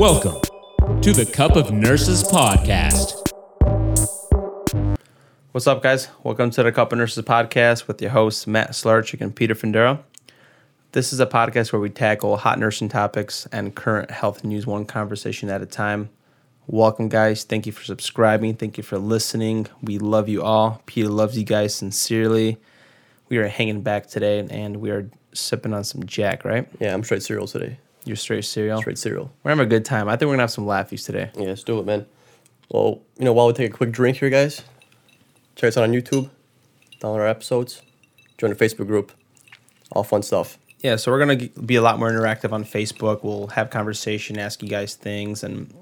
Welcome to the Cup of Nurses podcast. What's up, guys? Welcome to the Cup of Nurses podcast with your hosts, Matt Slarchik and Peter Findero. This is a podcast where we tackle hot nursing topics and current health news one conversation at a time. Welcome, guys. Thank you for subscribing. Thank you for listening. We love you all. Peter loves you guys sincerely. We are hanging back today and we are sipping on some Jack, right? Yeah, I'm straight cereal today. You're straight cereal. Straight cereal. We're having a good time. I think we're gonna have some laughies today. Yeah, let's do it, man. Well, you know, while we take a quick drink here, guys, check us out on YouTube, download our episodes, join the Facebook group, all fun stuff. Yeah, so we're gonna be a lot more interactive on Facebook. We'll have conversation, ask you guys things, and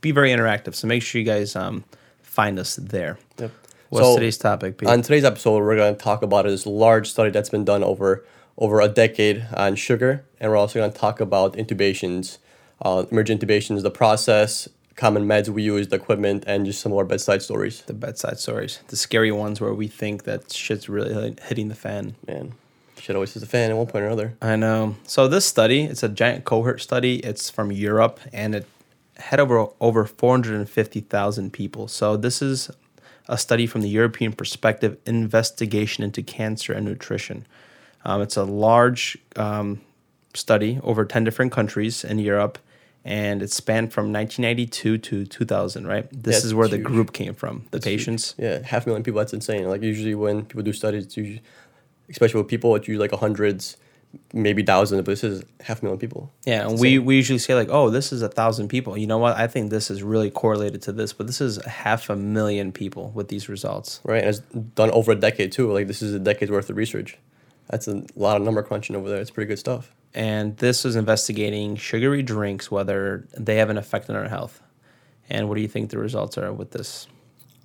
be very interactive. So make sure you guys um, find us there. Yep. What's So, today's topic, Pete? On today's episode, we're going to talk about this large study that's been done over over a decade on sugar, and we're also going to talk about intubations, uh, emergent intubations, the process, common meds we use, the equipment, and just some more bedside stories. the bedside stories, the scary ones where we think that shit's really hitting the fan. Man, shit always is a fan at one point or another. I know. So this study, it's a giant cohort study. It's from Europe, and it had over over four hundred and fifty thousand people. So this is a study from the European Prospective Investigation into Cancer and Nutrition. Um, it's a large um, study over ten different countries in Europe, and it spanned from 1992 to 2000. Right. This is where it's the group came from. The huge. patients. Yeah, half a million people. That's insane. Like usually when people do studies, it's usually, especially with people, it's usually like a hundreds, maybe thousands. But this is half a million people. Yeah, and we, insane. we usually say like, oh, this is a thousand people. You know what? I think this is really correlated to this, but this is half a million people with these results. right, and it's done over a decade too. Like this is a decade's worth of research. That's a lot of number crunching over there. It's pretty good stuff. And this is investigating sugary drinks, whether they have an effect on our health. And what do you think the results are with this?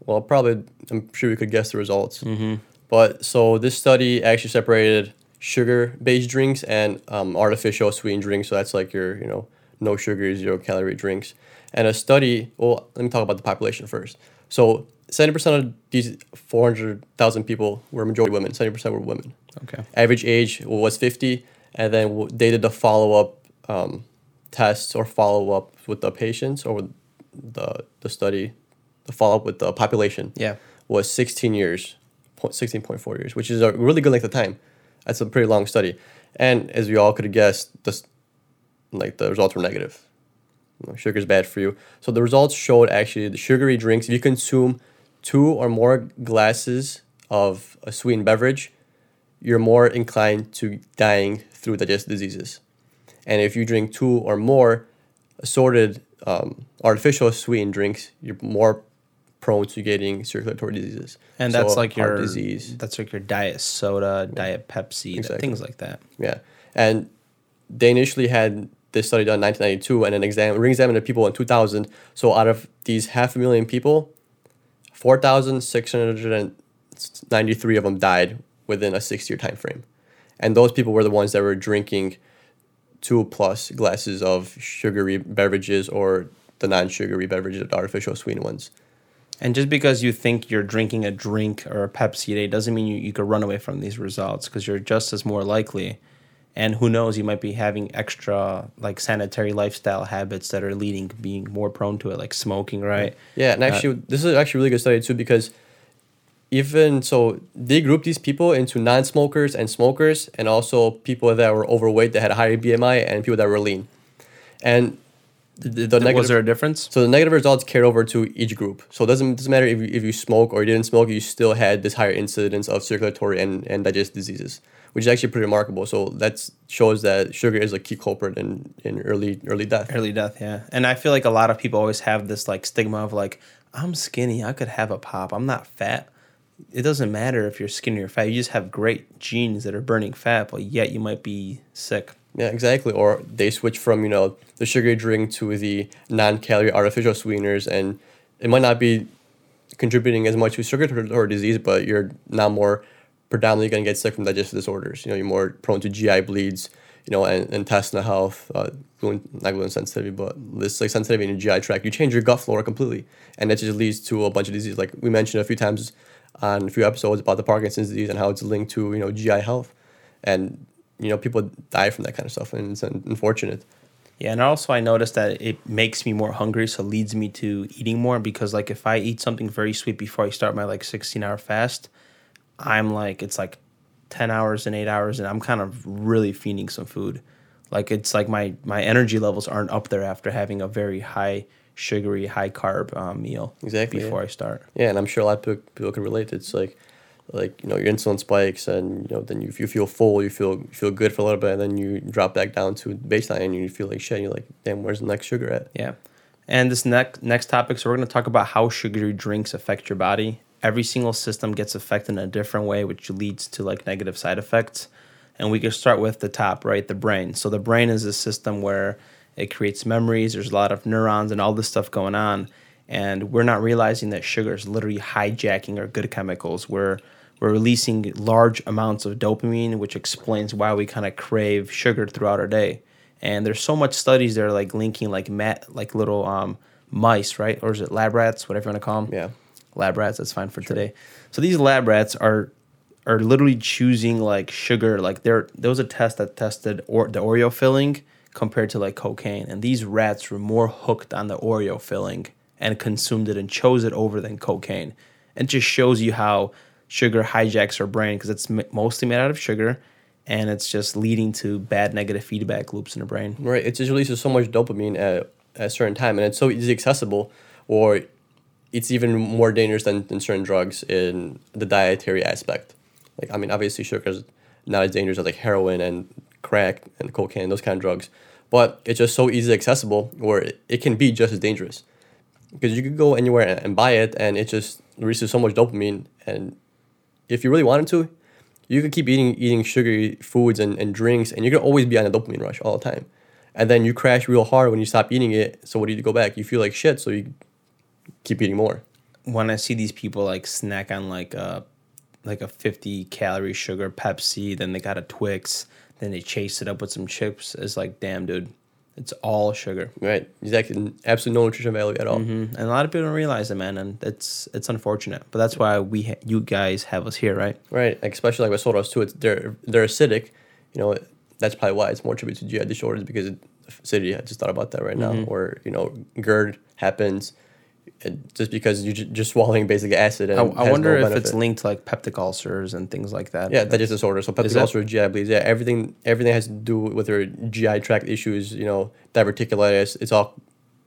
Well, probably I'm sure we could guess the results. Mm-hmm. But so this study actually separated sugar-based drinks and um, artificial sweetened drinks. So that's like your you know no sugar, zero calorie drinks. And a study. Well, let me talk about the population first. So seventy percent of these four hundred thousand people were majority women. Seventy percent were women. Okay. Average age was fifty, and then they did the follow-up um, tests or follow-up with the patients or with the the study, the follow-up with the population Yeah. was 16 years, 16.4 years, which is a really good length of time. That's a pretty long study. And as we all could have guessed, this, like the results were negative. You know, sugar's bad for you. So the results showed actually the sugary drinks, if you consume two or more glasses of a sweetened beverage, you're more inclined to dying through digestive diseases. And if you drink two or more assorted um, artificial sweetened drinks, you're more prone to getting circulatory diseases. And that's So like heart your disease. That's like your diet soda, diet Pepsi, Exactly. things like that. Yeah, and they initially had this study done in 1992, and then exam re-examined the people in 2000. So out of these half a million people, 4,693 of them died within a six-year time frame, and those people were the ones that were drinking two plus glasses of sugary beverages or the non-sugary beverages, the artificial sweetened ones. And just because you think you're drinking a drink or a Pepsi a day doesn't mean you, you could run away from these results because you're just as more likely. And who knows, you might be having extra like sanitary lifestyle habits that are leading being more prone to it, like smoking, right? Yeah, and uh, actually, this is actually a really good study too because even so, they grouped these people into non-smokers and smokers, and also people that were overweight that had a higher BMI and people that were lean. And the, the Was negative, there a difference? so the negative results carried over to each group. So it doesn't doesn't matter if you, if you smoke or you didn't smoke, you still had this higher incidence of circulatory and, and digestive diseases, which is actually pretty remarkable. So that shows that sugar is a key culprit in, in early early death. Early death, yeah. And I feel like a lot of people always have this like stigma of like, I'm skinny, I could have a pop, I'm not fat. It doesn't matter if you're skinny or fat. You just have great genes that are burning fat, but yet you might be sick. Yeah, exactly. Or they switch from, you know, the sugary drink to the non-calorie artificial sweeteners and it might not be contributing as much to sugar or disease, but you're now more predominantly going to get sick from digestive disorders. You know, you're more prone to GI bleeds, you know, and intestinal health, uh, gluten, not gluten sensitivity, but this like sensitivity in your GI tract. You change your gut flora completely, and that just leads to a bunch of diseases. Like we mentioned a few times on a few episodes about the Parkinson's disease and how it's linked to you know GI health, and you know people die from that kind of stuff, and it's unfortunate. Yeah, and also I noticed that it makes me more hungry, so leads me to eating more because like if I eat something very sweet before I start my like 16 hour fast, I'm like it's like 10 hours and 8 hours and I'm kind of really feeding some food. Like it's like my my energy levels aren't up there after having a very high sugary, high carb um, meal Exactly, before yeah. I start. Yeah, and I'm sure a lot of people, can relate. It's like, like you know, your insulin spikes, and you know, then you, you feel full, you feel you feel good for a little bit, and then you drop back down to baseline, and you feel like shit. You're like, damn, where's the next sugar at? Yeah. And this next next topic, so we're going to talk about how sugary drinks affect your body. Every single system gets affected in a different way, which leads to like negative side effects. And we can start with the top, right? The brain. So the brain is a system where it creates memories. There's a lot of neurons and all this stuff going on, and we're not realizing that sugar is literally hijacking our good chemicals. We're we're releasing large amounts of dopamine, which explains why we kind of crave sugar throughout our day. And there's so much studies that are like linking like mat like little um mice, right? Or is it lab rats, whatever you want to call them? Yeah. lab rats. That's fine for today. So these lab rats are are literally choosing like sugar. Like there there was a test that tested or the Oreo filling compared to like cocaine, and these rats were more hooked on the Oreo filling and consumed it and chose it over than cocaine. And it just shows you how sugar hijacks our brain because it's mostly made out of sugar, and it's just leading to bad negative feedback loops in the brain. Right. It just releases so much dopamine at, at a certain time, and it's so easy accessible, or it's even more dangerous than, than certain drugs in the dietary aspect. Like, I mean, obviously, sugar is not as dangerous as like heroin and crack and cocaine, those kind of drugs, but it's just so easily accessible where it, it can be just as dangerous. Because you could go anywhere and, and buy it, and it just releases so much dopamine. And if you really wanted to, you could keep eating eating sugary foods and, and drinks, and you could always be on a dopamine rush all the time. And then you crash real hard when you stop eating it. So what do you? Go back? You feel like shit, so you keep eating more. when I see these people like snack on like a like a fifty calorie sugar Pepsi, then they got a Twix, then they chase it up with some chips. It's like, damn, dude, it's all sugar. Right? Exactly. Absolutely no nutrition value at all. Mm, And a lot of people don't realize it, man, and it's it's unfortunate. But that's why we ha- you guys have us here, right? Right. Like, especially like with sodas too. It's they're they're acidic. You know, that's probably why it's more attributed to GI disorders because it, acidity. I just thought about that right now. Or you know, GERD happens. Just because you're just swallowing basic acid. And I, I wonder no if it's linked to like peptic ulcers and things like that. Yeah, digestive disorder. So peptic ulcer, GI bleeds. Yeah, everything everything has to do with your GI tract issues. You know, diverticulitis. It's all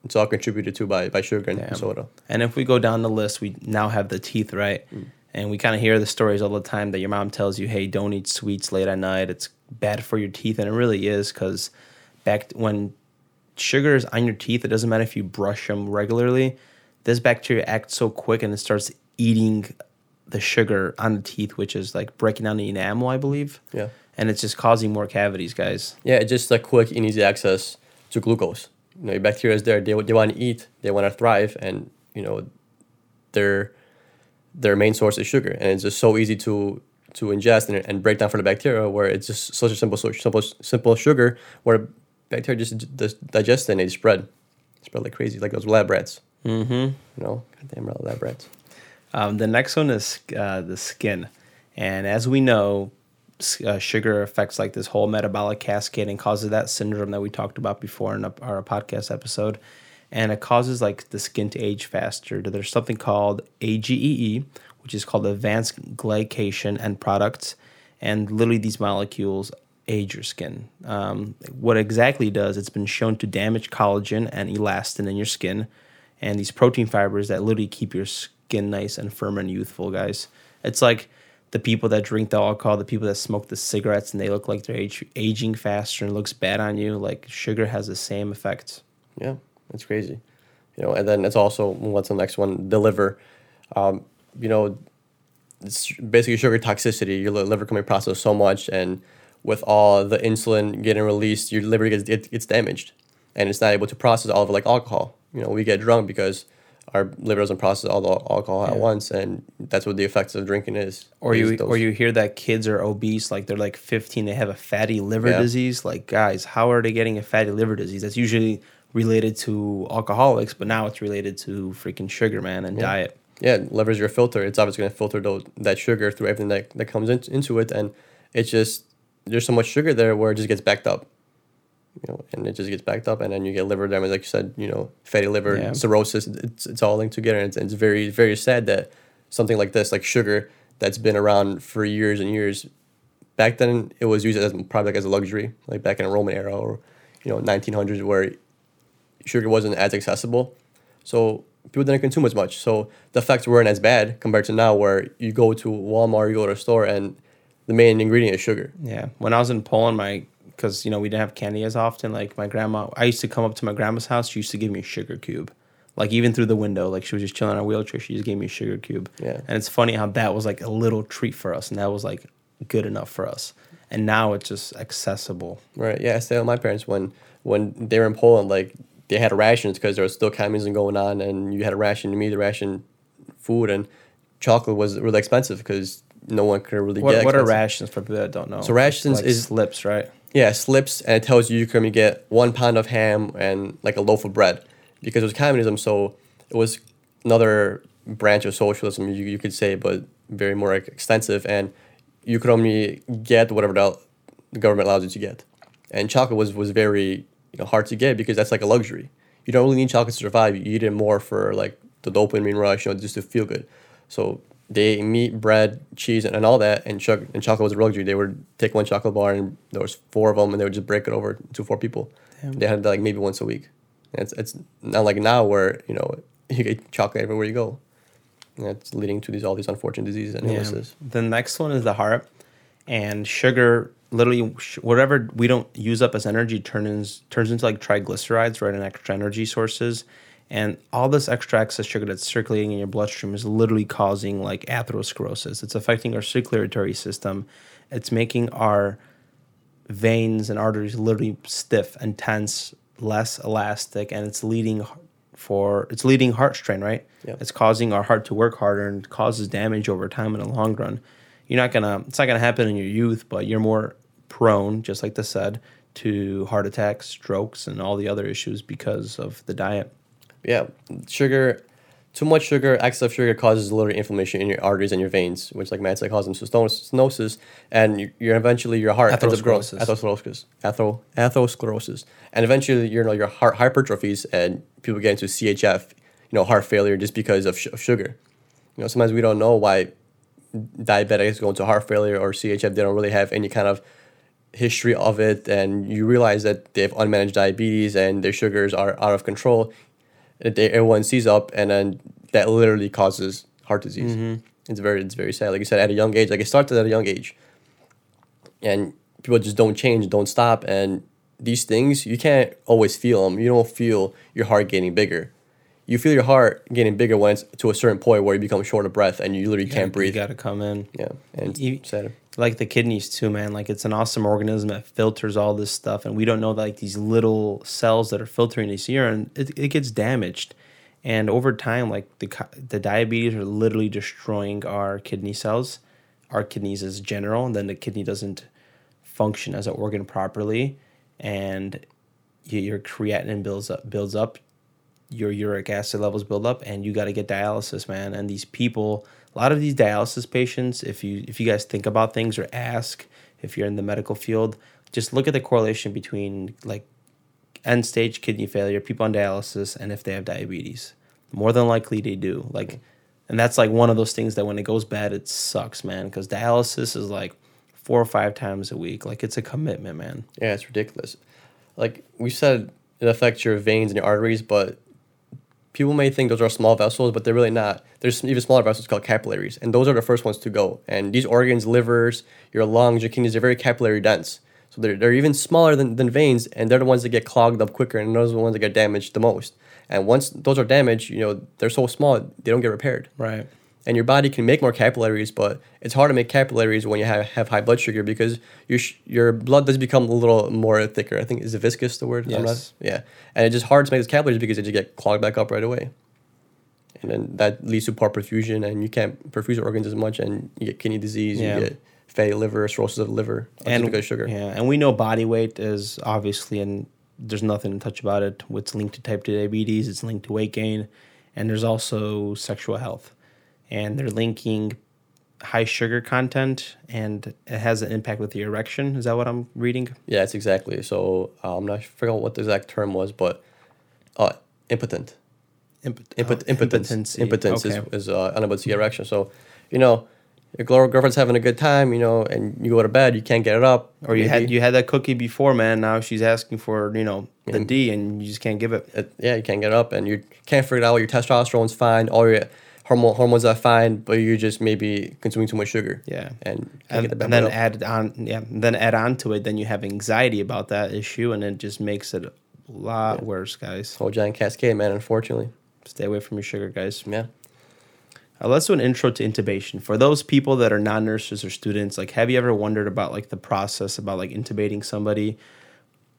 it's all contributed to by by sugar and Damn. soda. And if we go down the list, we now have the teeth, right? Mm. And we kind of hear the stories all the time that your mom tells you, "Hey, don't eat sweets late at night. It's bad for your teeth," and it really is because back when sugar is on your teeth, it doesn't matter if you brush them regularly. This bacteria acts so quick and it starts eating the sugar on the teeth, which is like breaking down the enamel, I believe. Yeah. And it's just causing more cavities, guys. Yeah, it's just like quick and easy access to glucose. You know, your bacteria is there. They, they want to eat. They want to thrive, and you know, their their main source is sugar, and it's just so easy to to ingest and, and break down for the bacteria. Where it's just such a simple simple simple sugar where bacteria just, just digest it and they spread, spread like crazy, like those lab rats. Mm-hmm. Know, goddamn lab rats. Um, the next one is uh, the skin, and as we know, uh, sugar affects like this whole metabolic cascade and causes that syndrome that we talked about before in a, our podcast episode, and it causes like the skin to age faster. There's something called AGEE, which is called advanced glycation end products, and literally these molecules age your skin. Um, what exactly does, it's been shown to damage collagen and elastin in your skin and these protein fibers that literally keep your skin nice and firm and youthful, guys. It's like the people that drink the alcohol, the people that smoke the cigarettes, and they look like they're age- aging faster and looks bad on you. Like sugar has the same effect. Yeah, it's crazy. You know, and then it's also what's the next one? The liver. Um, you know, it's basically sugar toxicity. Your liver can be processed so much, and with all the insulin getting released, your liver gets it, it's damaged, and it's not able to process all of it like alcohol. You know, we get drunk because our liver doesn't process all the alcohol at once, and that's what the effects of drinking is. Or you, those- or you hear that kids are obese, like they're like 15, they have a fatty liver Yeah. disease. Like, guys, how are they getting a fatty liver disease? That's usually related to alcoholics, but now it's related to freaking sugar, man, and diet. yeah, liver's your filter. It's obviously going to filter those, that sugar through everything that, that comes in, into it. And it's just, there's so much sugar there where it just gets backed up. You know, and it just gets backed up, and then you get liver damage, like you said, you know, fatty liver, Yeah. cirrhosis. It's it's all linked together, and it's, it's very very sad that something like this, like sugar, that's been around for years and years. Back then, it was used as probably like as a luxury, like back in the Roman era or, you know, nineteen hundreds, where sugar wasn't as accessible, so people didn't consume as much. So the effects weren't as bad compared to now, where you go to Walmart, you go to a store, and the main ingredient is sugar. Yeah. When I was in Poland, my because you know we didn't have candy as often. Like my grandma, I used to come up to my grandma's house. She used to give me a sugar cube, like even through the window. Like she was just chilling on a wheelchair. She just gave me a sugar cube. Yeah. And it's funny how that was like a little treat for us, and that was like good enough for us. And now it's just accessible. Right. Yeah. I stayed with my parents when when they were in Poland. Like they had rations because there was still communism going on, and you had a ration. to need the ration food, and chocolate was really expensive because no one could really What, get. what are expensive. rations for people that don't know? So rations like is- slips, right? Yeah, slips, and it tells you you can only get one pound of ham and like a loaf of bread because it was communism. So it was another branch of socialism, you, you could say, but very more extensive. And you could only get whatever the, the government allows you to get. And chocolate was, was very you know, hard to get because that's like a luxury. You don't really need chocolate to survive. You eat it more for like the dopamine rush, you know, just to feel good. So they ate meat, bread, cheese, and, and all that, and, choc- and chocolate was a luxury. They would take one chocolate bar, and there was four of them, and they would just break it over to four people. They had that like maybe once a week. And it's it's not like now where you know you get chocolate everywhere you go. And it's leading to these all these unfortunate diseases and illnesses. The next one is the heart, and sugar. Literally, sh- whatever we don't use up as energy turns turns into like triglycerides, right, and extra energy sources. And all this extra excess sugar that's circulating in your bloodstream is literally causing like atherosclerosis. It's affecting our circulatory system. It's making our veins and arteries literally stiff and tense, less elastic, and it's leading for it's leading heart strain, right? Yep. It's causing our heart to work harder and causes damage over time in the long run. You're not gonna it's not gonna happen in your youth, but you're more prone, just like they said, to heart attacks, strokes, and all the other issues because of the diet. Yeah, sugar, too much sugar, excess of sugar causes a literally inflammation in your arteries and your veins, which, like Matt said, causes stenosis, and you- you're eventually your heart ends up growing Atherosclerosis. atherosclerosis, atherosclerosis, and eventually you know your heart hypertrophies, and people get into CHF, you know, heart failure just because of, sh- of sugar. You know, sometimes we don't know why diabetics go into heart failure or CHF. They don't really have any kind of history of it, and you realize that they have unmanaged diabetes and their sugars are out of control. Everyone sees up, and then that literally causes heart disease. Mm-hmm. It's very, it's very sad. Like you said, at a young age, like it started at a young age, and people just don't change, don't stop, and these things you can't always feel them. You don't feel your heart getting bigger. You feel your heart getting bigger when it's to a certain point where you become short of breath and you literally can't breathe. You gotta come in. yeah, and You- sad. Like the kidneys too man. Like it's an awesome organism that filters all this stuff and we don't know like these little cells that are filtering this urine it, it gets damaged. And over time like the the diabetes are literally destroying our kidney cells our kidneys as general and then the kidney doesn't function as an organ properly and your creatinine builds up builds up your uric acid levels build up and you got to get dialysis man. And these people a lot of these dialysis patients if you if you guys think about things or ask if you're in the medical field just look at the correlation between like end stage kidney failure people on dialysis and if they have diabetes. More than likely they do. Like and that's like one of those things that when it goes bad it sucks man. Because dialysis is like four or five times a week. Like it's a commitment man. Yeah, it's ridiculous. Like we said, it affects your veins and your arteries, but people may think those are small vessels, but they're really not. There's even smaller vessels called capillaries, and those are the first ones to go. And these organs, livers, your lungs, your kidneys, they're very capillary dense. So they're, they're even smaller than, than veins, and they're the ones that get clogged up quicker, and those are the ones that get damaged the most. And once those are damaged, you know, they're so small, they don't get repaired right and your body can make more capillaries, but it's hard to make capillaries when you have, have high blood sugar because your sh- your blood does become a little more thicker. I think is viscous the word? Not- Yes. yeah, and it's just hard to make those capillaries because they just get clogged back up right away, and then that leads to poor perfusion, and you can't perfuse your organs as much, and you get kidney disease, Yeah. you get fatty liver, cirrhosis of the liver, just because of sugar. Yeah, and we know body weight is obviously, and there's nothing to touch about it. It's linked to type 2 diabetes, it's linked to weight gain, and there's also sexual health. And they're linking high sugar content and it has an impact with the erection. Is that what I'm reading? Yeah, it's exactly. So uh, I'm not forgot what the exact term was, but uh, impotent. Impot- Impot- oh, impotence. Impotence Okay. is, is uh, unable to get erection. So, you know, your girl- girlfriend's having a good time, you know, and you go to bed, you can't get it up. Or you had you had that cookie before, man. Now she's asking for you know the Yeah. D, and you just can't give it. it, yeah, you can't get it up, and you can't figure it out. Your testosterone's fine, all your hormone hormones are fine, but you're just maybe consuming too much sugar. Yeah. and And, the and then up. add on, yeah. Then add on to it, then you have anxiety about that issue, and it just makes it a lot worse, guys. whole giant cascade, man. Unfortunately, Stay away from your sugar, guys. yeah. Uh, let's do an intro to intubation for those people that are non nurses or students. Like, have you ever wondered about like the process about like intubating somebody,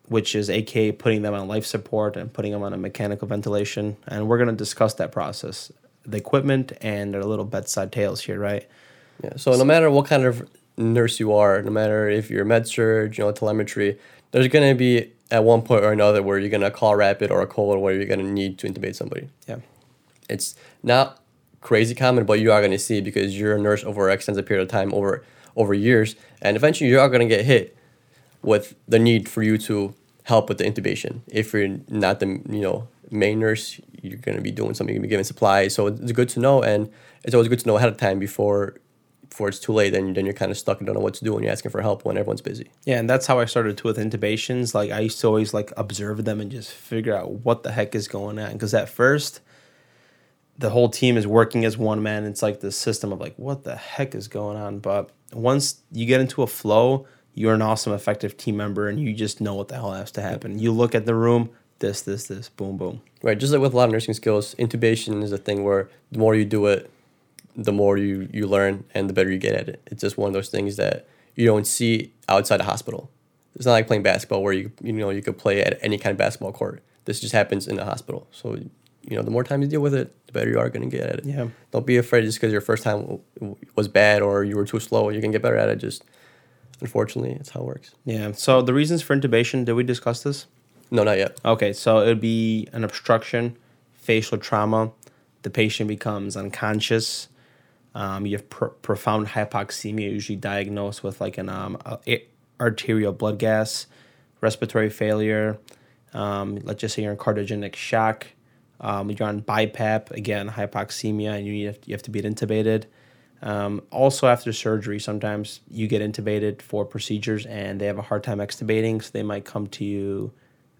which is aka putting them on life support and putting them on a mechanical ventilation? And we're gonna discuss that process, the equipment, and their little bedside tales here, right? Yeah. So no matter what kind of nurse you are, no matter if you're med surg, you know, telemetry, there's gonna be at one point or another where you're gonna call rapid or a cold where you're gonna need to intubate somebody. Yeah. It's not crazy common, but you are gonna see because you're a nurse over an extensive period of time, over over years, and eventually you are gonna get hit with the need for you to help with the intubation. If you're not the you know main nurse, you're gonna be doing something, you're gonna be giving supplies. So it's good to know, and it's always good to know ahead of time before before it's too late. and then you're kind of stuck and don't know what to do when you're asking for help when everyone's busy. Yeah, and that's how I started too with intubations. Like I used to always like observe them and just figure out what the heck is going on. Because at first, the whole team is working as one man. It's like the system of like, what the heck is going on? But once you get into a flow, you're an awesome, effective team member, and you just know what the hell has to happen. You look at the room, this, this, this, boom, boom. Right, just like with a lot of nursing skills, intubation is a thing where the more you do it, the more you, you learn and the better you get at it. It's just one of those things that you don't see outside the hospital. It's not like playing basketball where you you know you could play at any kind of basketball court. This just happens in the hospital. So you know the more time you deal with it, the better you are going to get at it. Yeah. Don't be afraid just because your first time was bad or you were too slow. You can get better at it. Just unfortunately, it's how it works. Yeah. So the reasons for intubation, did we discuss this? No, not yet. Okay, so it would be an obstruction, facial trauma. The patient becomes unconscious. Um, you have pr- profound hypoxemia, usually diagnosed with like an um, a- arterial blood gas, respiratory failure. Um, let's just say you're in cardiogenic shock. Um, you're on BiPAP, again, hypoxemia, and you, you have to be intubated. Um, also, after surgery, sometimes you get intubated for procedures and they have a hard time extubating, so they might come to you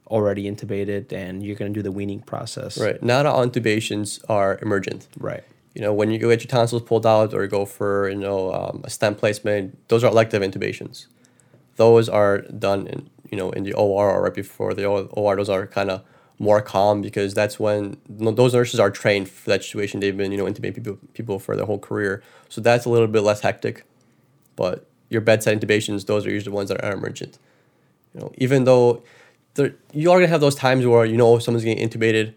already intubated and you're going to do the weaning process. Right. Not all intubations are emergent. Right. You know, when you get your tonsils pulled out or you go for, you know, um, a stent placement, those are elective intubations. Those are done in, you know, in the OR or right before the OR. Those are kind of more calm because that's when no, those nurses are trained for that situation. They've been, you know, intubating people, people for their whole career. So that's a little bit less hectic. But your bedside intubations, those are usually the ones that are emergent. You know, even though there, you are going to have those times where, you know, someone's getting intubated,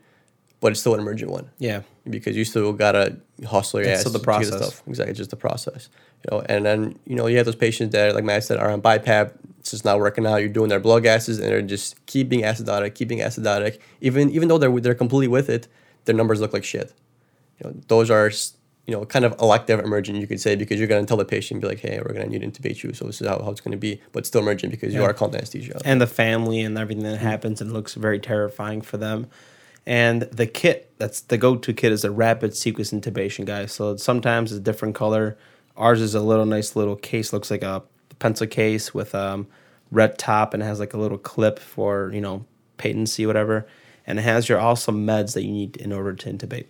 but it's still an emergent one Yeah. because you still gotta hustle your It's ass. still the to process. stuff. Exactly, just the process. You know, and then you know you have those patients that, like Matt said, are on BiPAP. It's just not working out. You're doing their blood gases, and they're just keeping acidotic, keeping acidotic. Even even though they're they're completely with it, their numbers look like shit. You know, those are you know kind of elective emergent, you could say, because you're gonna tell the patient, be like, hey, we're gonna need to intubate you, so this is how, how it's gonna be, but still emergent because you are called anesthesia. and the family and everything that happens and looks very terrifying for them. And the kit that's the go-to kit is a rapid sequence intubation, guys. So sometimes it's a different color. Ours is a little nice little case, looks like a pencil case with um red top and has like a little clip for you know patency, whatever. And it has your awesome meds that you need in order to intubate.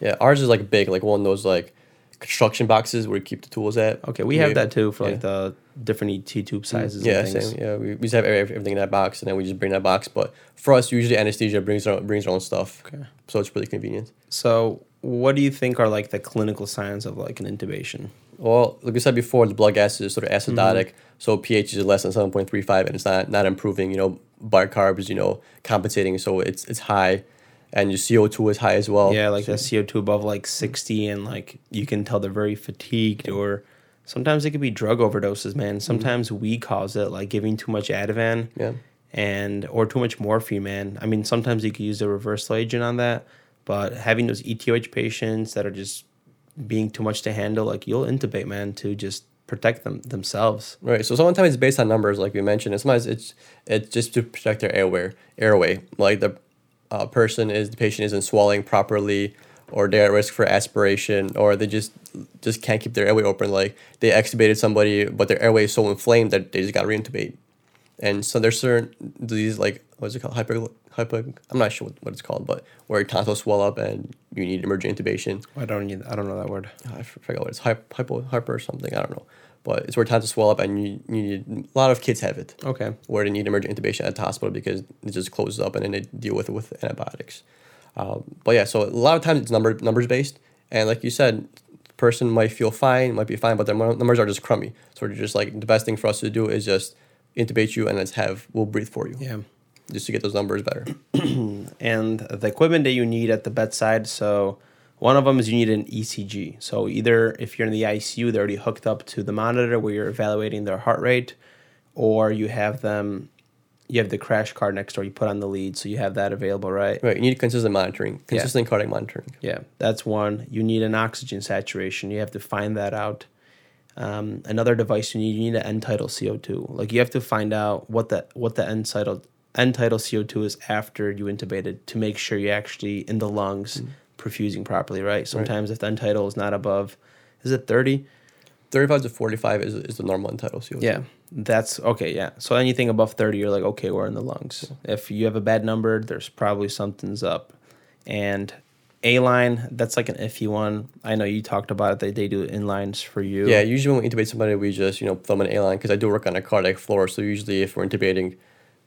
Yeah, ours is like big, like one of those like construction boxes where you keep the tools at. Okay, we have that too for yeah. like the different ET tube sizes. Yeah, and things. same. Yeah, we, we just have everything in that box, and then we just bring that box. But for us, usually anesthesia brings their own, brings their own stuff. Okay. So it's really convenient. So, what do you think are like the clinical signs of like an intubation? Well, like we said before, the blood gas is sort of acidotic, Mm-hmm. so pH is less than seven point three five, and it's not not improving. You know, bicarbs, you know, compensating, so it's it's high, and your CO two is high as well. Yeah, like so, the CO two above like sixty, and like you can tell they're very fatigued, or sometimes it could be drug overdoses. Man, mm-hmm. sometimes we cause it, like giving too much Ativan, Yeah. and or too much morphine. Man, I mean sometimes you could use a reversal agent on that, but having those ETOH patients that are just being too much to handle, like you'll intubate, man, to just protect them themselves. Right. So sometimes it's based on numbers, like we mentioned. Sometimes it's it's just to protect their airway. Airway, like the uh, person is the patient isn't swallowing properly, or they're at risk for aspiration, or they just just can't keep their airway open. Like they extubated somebody, but their airway is so inflamed that they just got to reintubate. And so there's certain diseases like what's it called hyper hyper I'm not sure what, what it's called, but where your tonsils swell up and you need emergent intubation. I don't need, I don't know that word. I forget what it's hypo hyper or something. I don't know, but it's where tonsils swell up and you, you need a lot of kids have it Okay. where they need emergent intubation at the hospital because it just closes up and then they deal with it with antibiotics. Um, but yeah, so a lot of times it's number numbers based, and like you said, the person might feel fine, might be fine, but their numbers are just crummy. So we're just like the best thing for us to do is just intubate you and let's have we'll breathe for you Yeah. just to get those numbers better. and the equipment that you need at the bedside. So one of them is you need an ECG. So either if you're in the ICU, they're already hooked up to the monitor where you're evaluating their heart rate, or you have them, you have the crash cart next door. You put on the lead, so you have that available, right? Right, you need consistent monitoring, consistent cardiac monitoring. Yeah, that's one. You need an oxygen saturation. You have to find that out. Um, another device you need, you need an end tidal CO two. Like you have to find out what the what the end tidal end tidal CO two is after you intubated to make sure you're actually in the lungs perfusing properly, right? Sometimes if the end tidal is not above, is it thirty? Thirty-five to forty-five is, is the normal end tidal CO2. Yeah, that's okay. Yeah, so anything above thirty, you're like, okay, we're in the lungs. If you have a bad number, there's probably something's up. And A line, that's like an iffy one. I know you talked about it. They they do A lines for you. Yeah, usually when we intubate somebody, we just you know throw them an A line because I do work on a cardiac floor. So usually, if we're intubating,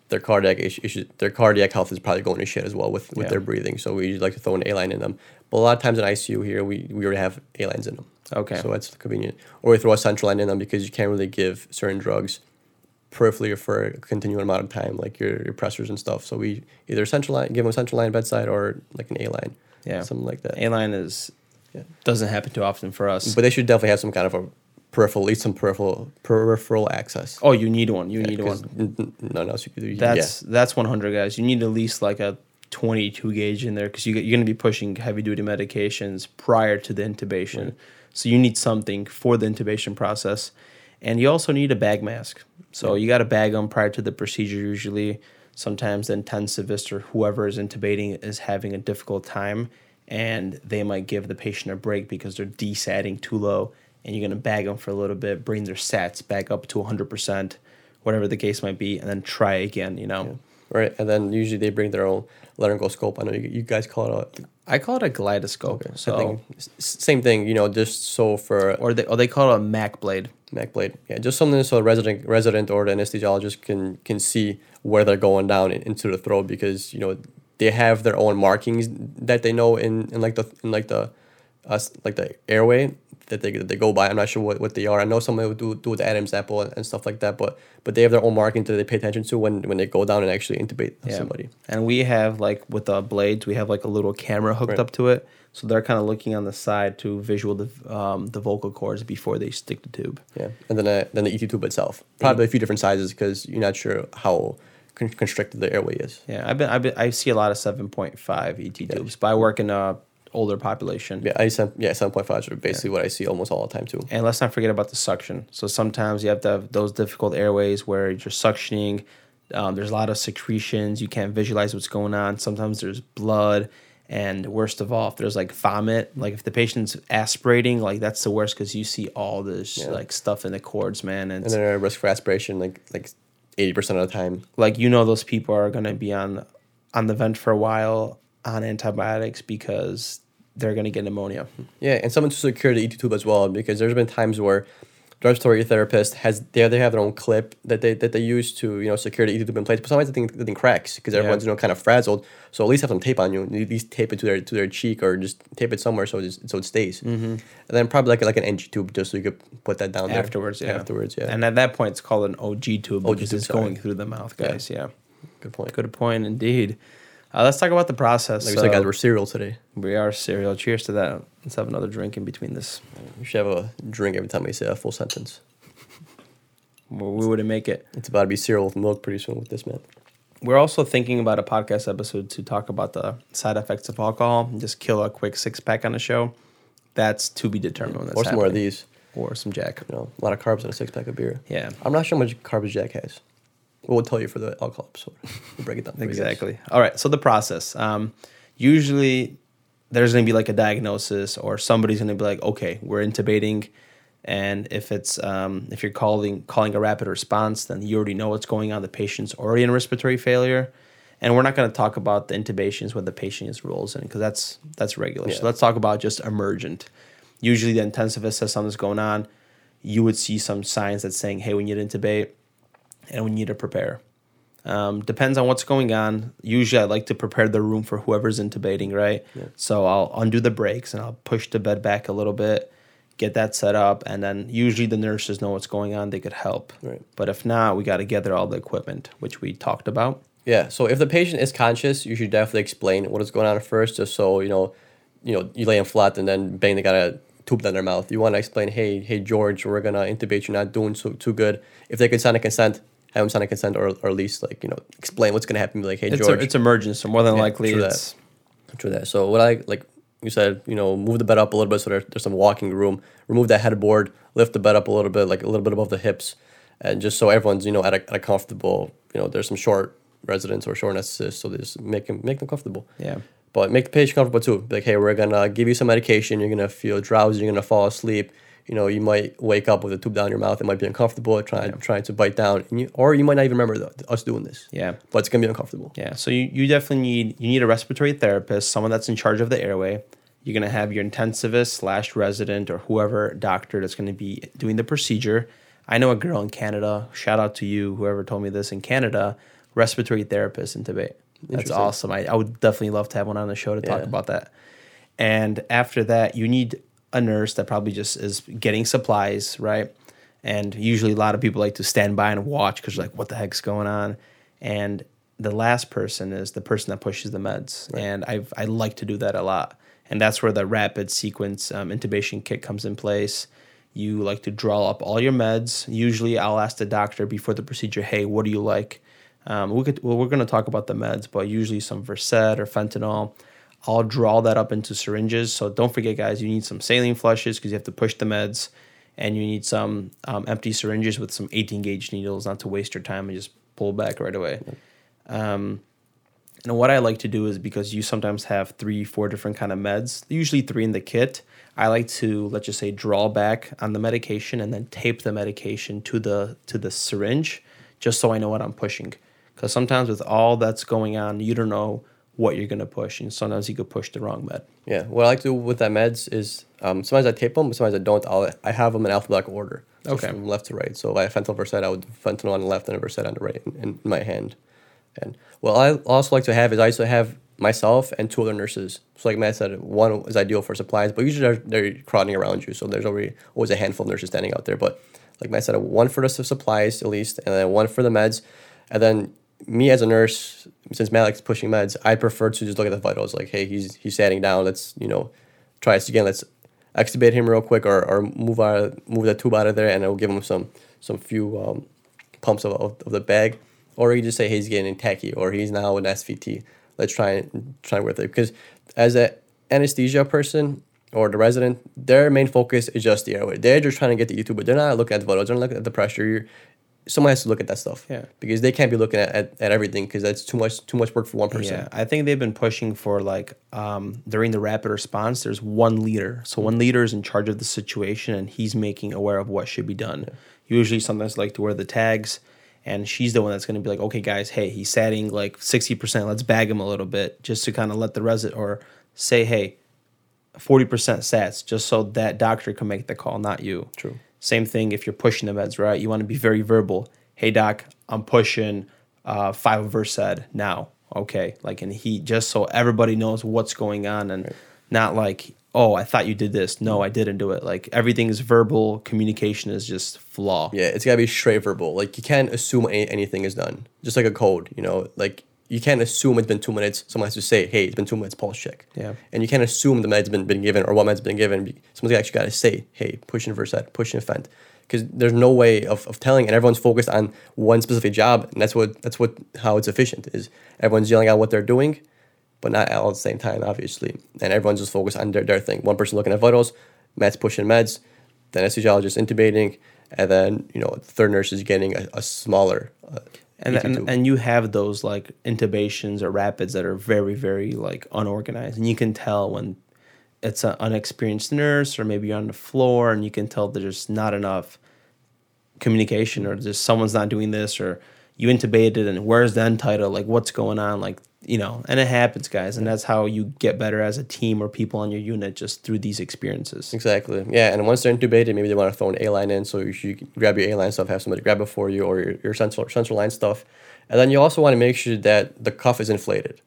their cardiac issues, their cardiac health is probably going to shit as well with, with Yeah. their breathing. So we usually like to throw an A line in them. But a lot of times in ICU here, we, we already have A lines in them. Okay. So that's convenient. Or we throw a central line in them because you can't really give certain drugs peripherally for a continual amount of time, like your, your pressors and stuff. So we either central line, give them a central line bedside or like an A line. Yeah. Something like that. A line is Yeah. doesn't happen too often for us. But they should definitely have some kind of a peripheral, at least some peripheral peripheral access. oh, you need one. You Yeah, need one. n- n- None else you could do. That's that's 100 guys. You need at least like a 22 gauge in there because you, you're going to be pushing heavy duty medications prior to the intubation. So you need something for the intubation process. And you also need a bag mask. So you got to bag them prior to the procedure usually. Sometimes the intensivist or whoever is intubating is having a difficult time and they might give the patient a break because they're desatting too low and you're going to bag them for a little bit, bring their sats back up to 100%, whatever the case might be, and then try again, you know? right. And then usually they bring their own laryngoscope. I know you, you guys call it a I call it a kaleidoscope. so So, thing, s- same thing. You know, just so for or they or they call it a Mac blade. Mac blade, yeah, just something so a resident resident or the anesthesiologist can can see where they're going down into the throat because you know they have their own markings that they know in, in like the in like the uh, like the airway that they that they go by. I'm not sure what, what they are. I know some would do do with the Adam's apple and, stuff like that, but but they have their own marketing that they pay attention to when when they go down and actually intubate somebody. And we have like with the blades, we have like a little camera hooked Right. up to it, so they're kind of looking on the side to visual the um, the vocal cords before they stick the tube. Yeah, and then uh, then the ET tube itself, probably a few different sizes because you're not sure how con- constricted the airway is. Yeah, I've been I've been I see a lot of seven point five ET tubes, but I work in a older population. Yeah, I sent yeah seven point five are basically what I see almost all the time too. And let's not forget about the suction. So sometimes you have to have those difficult airways where you're suctioning. Um, there's a lot of secretions. You can't visualize what's going on. Sometimes there's blood. And worst of all, if there's like vomit, like if the patient's aspirating, like that's the worst because you see all this Yeah. like stuff in the cords, man. And, And then a risk for aspiration like like eighty percent of the time. like you know those people are gonna be on on the vent for a while on antibiotics because they're gonna get pneumonia. Yeah, and someone to secure the ET tube as well because there's been times where respiratory therapist has they they have their own clip that they that they use to you know secure the ET tube in place. But sometimes the thing the thing cracks because everyone's you know kind of frazzled. So at least have some tape on you. At least tape it to their to their cheek or just tape it somewhere so it's, so it stays. Mm-hmm. And then probably like like an NG tube just so you could put that down there Afterwards, yeah. Afterwards, yeah. And at that point, it's called an OG tube OG because tube, it's sorry. going through the mouth, Yeah. guys. Yeah. Good point. Good point, indeed. Uh, let's talk about the process. Like we said, guys, So, we're cereal today. we are cereal. Cheers to that. Let's have another drink in between this. We should have a drink every time we say a full sentence. Well, we wouldn't make it. It's about to be cereal with milk pretty soon with this man. We're also thinking about a podcast episode to talk about the side effects of alcohol. and Just kill a quick six pack on the show. that's to be determined. When that's or some more of these. or some Jack. You know, a lot of carbs in a six pack of beer. Yeah. I'm not sure how much carbs Jack has. We'll tell you for the alcohol episode. We'll break it down. for you guys. Exactly. All right. So the process. Um, usually, there's going to be like a diagnosis, or somebody's going to be like, "Okay, we're intubating," and if it's um, if you're calling calling a rapid response, then you already know what's going on. The patient's already in respiratory failure, and we're not going to talk about the intubations when the patient is rolls in because that's that's regular. So let's talk about just emergent. Usually, the intensivist says something's going on. You would see some signs that's saying, "Hey, we need to intubate," and we need to prepare. Um, depends on what's going on. Usually, I like to prepare the room for whoever's intubating, right? So I'll undo the brakes and I'll push the bed back a little bit, get that set up, and then usually the nurses know what's going on. They could help. Right. But if not, we got to gather all the equipment, which we talked about. Yeah. So if the patient is conscious, you should definitely explain what is going on first, just so you know, you know, you lay them flat and then bang, they got a tube down their mouth. You want to explain, hey, hey, George, we're gonna intubate. You're not doing so too good. If they could sign a consent, have them sign a consent, or, or at least like you know, explain what's gonna happen. Be like, hey, It's, George, a, it's emergent, so more than Yeah, likely true that. True that. So what I like you said, you know, move the bed up a little bit so there, there's some walking room. Remove that headboard, lift the bed up a little bit, like a little bit above the hips, and just so everyone's you know at a, at a comfortable. You know, there's some short residents or short so they just make them make them comfortable. yeah. But make the patient comfortable too. Like, hey, we're gonna give you some medication. You're gonna feel drowsy. You're gonna fall asleep. You know, you might wake up with a tube down your mouth. It might be uncomfortable, trying trying to bite down, and you, or you might not even remember the, us doing this. Yeah. But it's gonna be uncomfortable. Yeah, so you, you definitely need you need a respiratory therapist, someone that's in charge of the airway. You're gonna have your intensivist slash resident or whoever doctor that's gonna be doing the procedure. I know a girl in Canada. Shout out to you, whoever told me this in Canada. Respiratory therapist intubate. That's awesome. I, I would definitely love to have one on the show to talk Yeah. about that. And after that, you need a nurse that probably just is getting supplies, right? And usually, a lot of people like to stand by and watch because like, what the heck's going on? And the last person is the person that pushes the meds, and I I like to do that a lot. And that's where the rapid sequence um, intubation kit comes in place. You like to draw up all your meds. Usually, I'll ask the doctor before the procedure, "Hey, what do you like?" Um, we could well, we're going to talk about the meds, but usually some Versed or fentanyl. I'll draw that up into syringes. So don't forget, guys, you need some saline flushes because you have to push the meds, and you need some um, empty syringes with some 18 gauge needles, not to waste your time and just pull back right away. Um, and what I like to do is because you sometimes have three, four different kind of meds, usually three in the kit. I like to let's just say draw back on the medication and then tape the medication to the to the syringe, just so I know what I'm pushing. Because sometimes with all that's going on, you don't know what you're gonna push, and sometimes you could push the wrong med. Yeah, what I like to do with that meds is um, sometimes I tape them, but sometimes I don't. I'll, I have them in alphabetical order. So Okay. From left to right. So if I have fentanyl Versed, I would fentanyl on the left and a Versed on the right in, in my hand. And what I also like to have is I also have myself and two other nurses. So like Matt said, one is ideal for supplies, but usually they're, they're crowding around you. So there's already always a handful of nurses standing out there. But like Matt said, one for the supplies at least, and then one for the meds. And then me as a nurse, since Malik's pushing meds, I prefer to just look at the vitals. Like, hey, he's he's sitting down. Let's you know try this again. Let's extubate him real quick, or, or move out move that tube out of there, and I'll give him some some few um, pumps of, of, of the bag, or you just say hey, he's getting tachy, or he's now an SVT. Let's try and try with it because as a anesthesia person or the resident, their main focus is just the airway. They're just trying to get the ET tube, but they're not looking at the vitals. They're not looking at the pressure. You're, someone has to look at that stuff. Yeah. Because they can't be looking at, at, at everything because that's too much too much work for one person. Yeah, I think they've been pushing for like um, during the rapid response. There's one leader, so one leader is in charge of the situation, and he's making aware of what should be done. Usually, sometimes like to wear the tags, and she's the one that's going to be like, "Okay, guys, hey, he's satting like sixty percent. Let's bag him a little bit, just to kind of let the resident or say, hey, forty percent sats, just so that doctor can make the call, not you." True. Same thing if you're pushing the meds, right? You want to be very verbal. Hey, doc, I'm pushing uh, five of Versed now. Okay, like, and he just so everybody knows what's going on, and not like, oh, I thought you did this. No, I didn't do it. Like everything is verbal. Communication is just flaw. Yeah, it's gotta be straight verbal. Like you can't assume any, anything is done. Just like a code, you know, like you can't assume it's been two minutes. Someone has to say, "Hey, it's been two minutes. Pulse check." Yeah. And you can't assume the med's been, been given or what med's been given. Someone's actually got to say, "Hey, push in Versed, push in Fent," because there's no way of, of telling, and everyone's focused on one specific job, and that's what that's what how it's efficient is. Everyone's yelling out what they're doing, but not all at the same time, obviously. And everyone's just focused on their, their thing. One person looking at vitals, meds pushing meds, then anesthesiologist intubating, and then you know the third nurse is getting a, a smaller. Uh, and, and and you have those like intubations or rapids that are very very like unorganized. And you can tell when it's an unexperienced nurse or maybe you're on the floor and you can tell there's not enough communication or just someone's not doing this or you intubated and where's the end tidal? Like what's going on? Like you know and it happens guys and that's how you get better as a team or people on your unit just through these experiences. Exactly. Yeah, and once they're intubated, maybe they want to throw an A line in, so you should grab your A line stuff, have somebody grab it for you, or your, your central central line stuff, and then you also want to make sure that the cuff is inflated,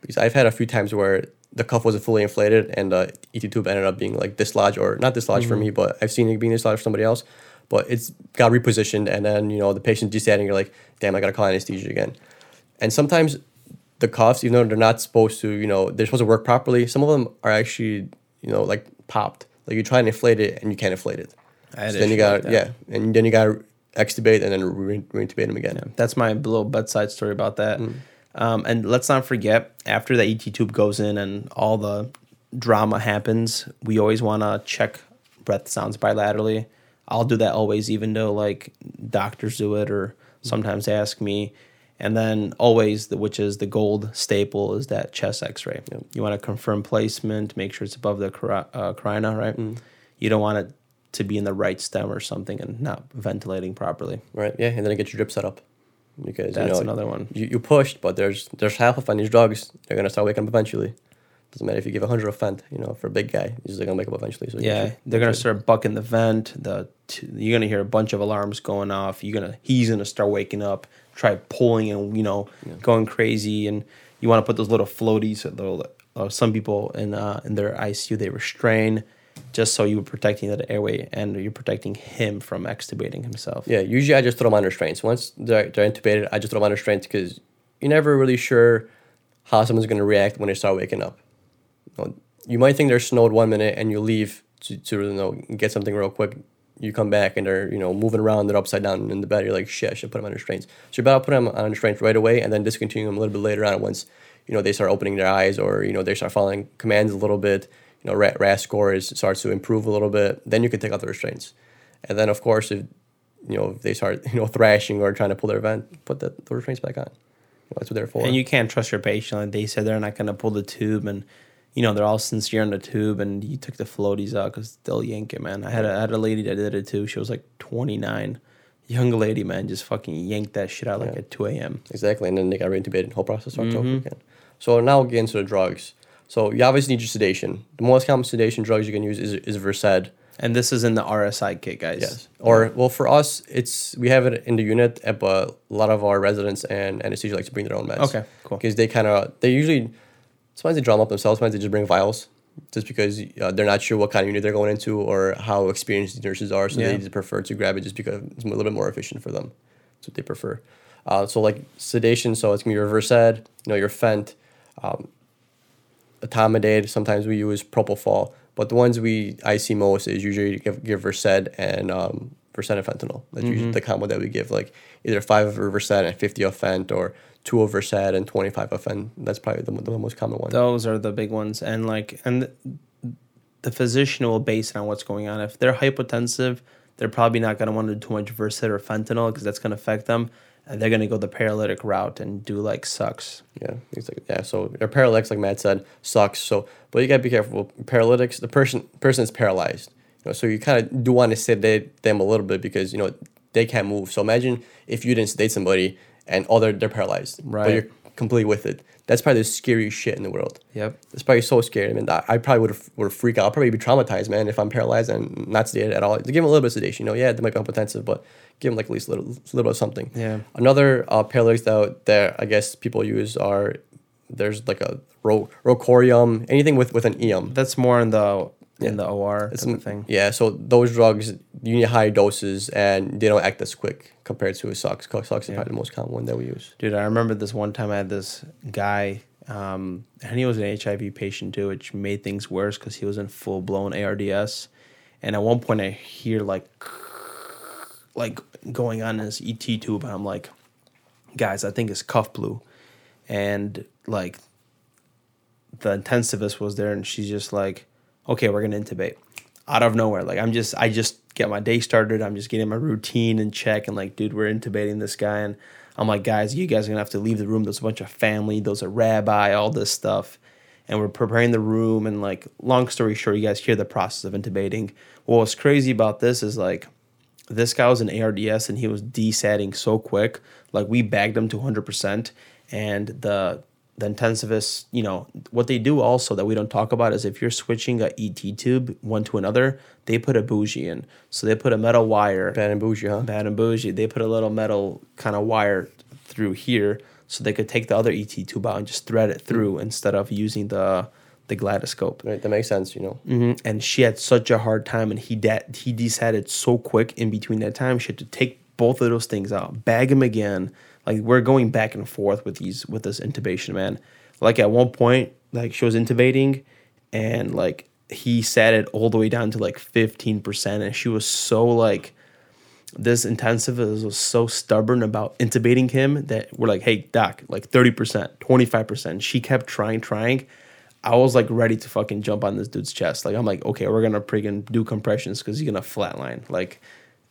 because I've had a few times where the cuff wasn't fully inflated and uh, the ET tube ended up being like dislodged or not dislodged for mm-hmm. me, but I've seen it being dislodged for somebody else, but it's got repositioned, and then you know the patient's desatting, you're like, damn, I gotta call anesthesia again, and sometimes the cuffs, even though they're not supposed to, you know, they're supposed to work properly. Some of them are actually, you know, like popped. Like you try and inflate it and you can't inflate it. I had So then you got like yeah, and then you got to extubate and then re- reintubate them again. That's my little bedside story about that. Mm. Um, and let's not forget, after the ET tube goes in and all the drama happens, we always want to check breath sounds bilaterally. I'll do that always, even though like doctors do it or sometimes ask me. And then always, the, which is the gold staple, is that chest X-ray. You want to confirm placement, make sure it's above the cari- uh, carina, right? Mm. You don't want it to be in the right stem or something and not ventilating properly. Right. Yeah, and then get your drip set up. Because That's you know, another one. You, you pushed, but there's there's half of on these drugs. They're gonna start waking up eventually. Doesn't matter if you give a hundred of fent. You know, for a big guy, he's just gonna wake up eventually. So Yeah, should- they're gonna should- start bucking the vent. The t- you're gonna hear a bunch of alarms going off. You're gonna he's gonna start waking up, try pulling and you know going crazy. And you want to put those little floaties. Little, uh, some people in uh, in their ICU they restrain, just so you're protecting that airway and you're protecting him from extubating himself. Yeah, usually I just throw them on restraints. Once they're, they're intubated, I just throw them on restraints because you're never really sure how someone's going to react when they start waking up. You, might think they're snowed one minute and you leave to, to you know, get something real quick. You come back and they're you know moving around, they're upside down in the bed. You're like, shit, I should put them under restraints. So you're about to put them on restraints right away and then discontinue them a little bit later on once you know they start opening their eyes or you know they start following commands a little bit. You know, RASS, RASS score is starts to improve a little bit. Then you can take out the restraints, and then of course if you know, if they start, you know, thrashing or trying to pull their vent, put the, the restraints back on. That's what they're for. And you can't trust your patient. Like they said, they're not gonna pull the tube, and you know they're all sincere on the tube, and you took the floaties out because they'll yank it, man. I had a, I had a lady that did it too. She was like 29, young lady, man, just fucking yanked that shit out like Yeah. at 2 a.m. exactly. And then they got reintubated. Whole process starts Mm-hmm. over again. So now we'll get into the drugs. So you obviously need your sedation. The most common sedation drugs you can use is, is Versed. And this is in the RSI kit, guys. Yes. Or well, for us, it's we have it in the unit, uh, but a lot of our residents and anesthesia like to bring their own meds. Okay, cool. Because they kind of they usually sometimes they draw them up themselves. Sometimes they just bring vials, just because uh, they're not sure what kind of unit they're going into or how experienced the nurses are. So Yeah. they just prefer to grab it just because it's a little bit more efficient for them. That's what they prefer. Uh, so like sedation, so it's gonna be your Versed, you know, your Fent, um, etomidate. Sometimes we use propofol, but the ones we I see most is usually give, give Versed and um, Versed and fentanyl. That's Mm-hmm. usually the combo that we give, like either five of Versed and fifty of Fent, or two of Versed and twenty five of Fent. That's probably the, the most common one. Those are the big ones, and like, and the physician will base it on what's going on. If they're hypotensive, they're probably not gonna want to do too much Versed or fentanyl because that's gonna affect them, and they're gonna go the paralytic route and do like sux. Yeah, like, yeah. So your paralytics, like Matt said, sux. So, but you gotta be careful. Paralytics, the person person is paralyzed. You know, so you kind of do want to sedate them a little bit because you know they can't move. So imagine if you didn't sedate somebody and oh they're they're paralyzed, Right. but you're completely with it. That's probably the scariest shit in the world. Yep. It's probably so scary. I mean, I, I probably would would freak out. I'll probably be traumatized, man, if I'm paralyzed and not sedated at all. Give them a little bit of sedation. You know, yeah, they might be hypotensive, but give them like at least a little, little bit of something. Yeah. Another uh, paralytics that that I guess people use are there's like a ro- rocuronium, anything with with an eum. That's more in the in the OR It's of thing. Yeah, so those drugs you need high doses and they don't act as quick compared to a sux. Sux is probably the most common one that we use. Dude, I remember this one time I had this guy, um, and he was an HIV patient too, which made things worse because he was in full blown ARDS. And at one point, I hear like, like going on in his ET tube, and I'm like, guys, I think his cuff blew, and like, the intensivist was there, and she's just like, "Okay, we're gonna intubate." Out of nowhere, like I'm just, I just get my day started. I'm just getting my routine in check, and like, dude, we're intubating this guy, and I'm like, guys, you guys are gonna have to leave the room. There's a bunch of family. There's a rabbi, all this stuff, and we're preparing the room. And like, long story short, you guys hear the process of intubating. What was crazy about this is like, this guy was an ARDS and he was desatting so quick. Like we bagged him to 100%. And the the intensivist, you know, what they do also that we don't talk about is if you're switching a ET tube one to another, they put a bougie in. So they put a metal wire. Bad and bougie, huh? Bad and bougie. They put a little metal kind of wire through here so they could take the other ET tube out and just thread it through instead of using the the GlideScope. Right, that makes sense, you know. hmm And she had such a hard time, and he de- he desatted so quick in between that time. She had to take both of those things out, bag him again. Like we're going back and forth with these with this intubation, man. Like at one point, like she was intubating, and like he sat it all the way down to like fifteen percent, and she was so like this intensivist was so stubborn about intubating him that we're like, hey, doc, like 30%, 25%. She kept trying, trying. I was like ready to fucking jump on this dude's chest. Like, I'm like, okay, we're gonna freaking do compressions because he's gonna flatline. Like,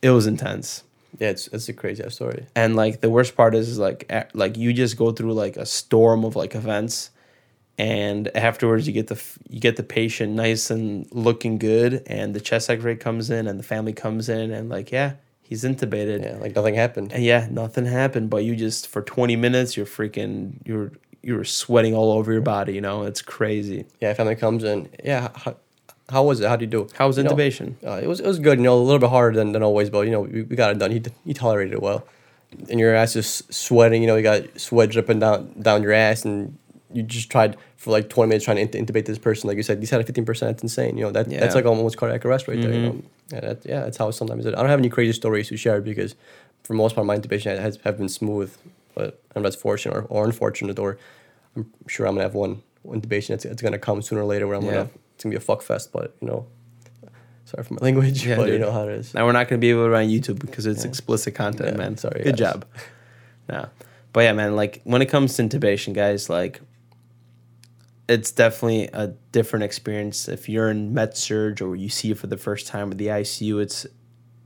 it was intense. Yeah, it's it's a crazy ass story. And like the worst part is, is like a- like you just go through like a storm of like events, and afterwards you get the f- you get the patient nice and looking good, and the chest X-ray comes in, and the family comes in, and like yeah, he's intubated. Yeah, like nothing happened. And yeah, nothing happened, but you just for 20 minutes you're freaking you're you're sweating all over your body, you know? It's crazy. Yeah, family comes in. Yeah, how, how was it? How did you do? How was You know, intubation? uh, it was it was good. You know, a little bit harder than, than always, but you know, we, we got it done. He he tolerated it well. And your ass is sweating. You know, you got sweat dripping down down your ass, and you just tried for like twenty minutes trying to int- intubate this person. Like you said, he's had a fifteen percent. That's insane. You know, that Yeah. that's like almost cardiac arrest right there. You know, Mhm. yeah, that, yeah, that's how sometimes it. I don't have any crazy stories to share because, for most part, my intubation has have been smooth. But I'm not know that's fortunate or, or unfortunate, or I'm sure I'm gonna have one intubation. It's, it's gonna come sooner or later where I'm Yeah. gonna it's gonna be a fuck fest. But you know, sorry for my language, Yeah, but you know how it is. Now we're not gonna be able to run YouTube because it's Yeah. explicit content, Yeah, man. sorry, Good guys. job. No. But yeah, man, like when it comes to intubation, guys, like it's definitely a different experience. If you're in med surg or you see it for the first time with the ICU, it's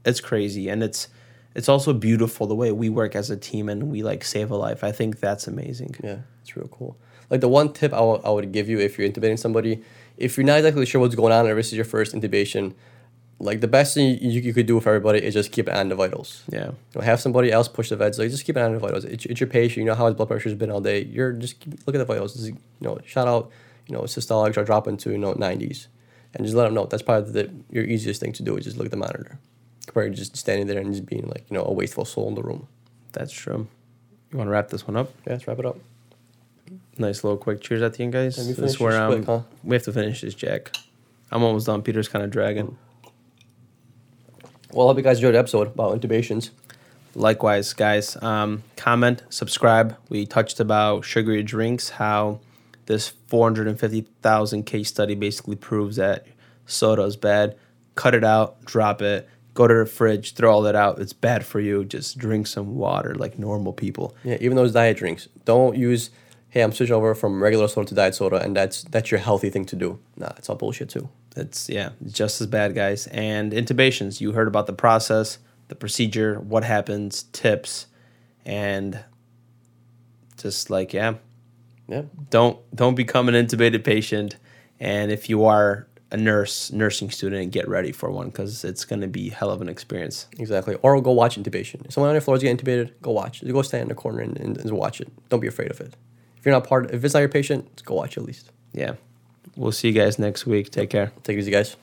it's crazy. And it's it's also beautiful the way we work as a team and we like save a life. I think that's amazing. Yeah, it's real cool. Like the one tip I I would give you if you're intubating somebody, if you're not exactly sure what's going on or this is your first intubation, like the best thing you, you could do for everybody is just keep an eye on the vitals. Yeah. You know, have somebody else push the vets. Like just keep an eye on the vitals. It's, it's your patient. You know how his blood pressure's been all day. You're just keep, look at the vitals. Just, you know, shout out. You know, systolics are dropping to you know nineties, and just let them know. That's probably the your easiest thing to do is just look at the monitor, compared to just standing there and just being like you know a wasteful soul in the room. That's true. You want to wrap this one up? Yeah, let's wrap it up. Nice little quick cheers at the end, guys. This is where quick, huh? we have to finish this, Jack. I'm almost done. Peter's kind of dragging. Well, I hope you guys enjoyed the episode about intubations. Likewise, guys. Um, comment, subscribe. We touched about sugary drinks, how this 450,000 case study basically proves that soda is bad. Cut it out, drop it, go to the fridge, throw all that out. It's bad for you. Just drink some water like normal people. Yeah, even those diet drinks. Don't use, hey, I'm switching over from regular soda to diet soda, and that's that's your healthy thing to do. Nah, it's all bullshit too. It's yeah, just as bad, guys. And intubations, you heard about the process, the procedure, what happens, tips, and just like yeah, Yeah, don't don't become an intubated patient. And if you are a nurse, nursing student, get ready for one because it's going to be hell of an experience. exactly. Or go watch intubation. If someone on your floor is getting intubated, go watch. Go stand in the corner and, and, and watch it. Don't be afraid of it. If you're not part, if it's not your patient, go watch at least. Yeah, we'll see you guys next week. Take care. Take it easy, guys.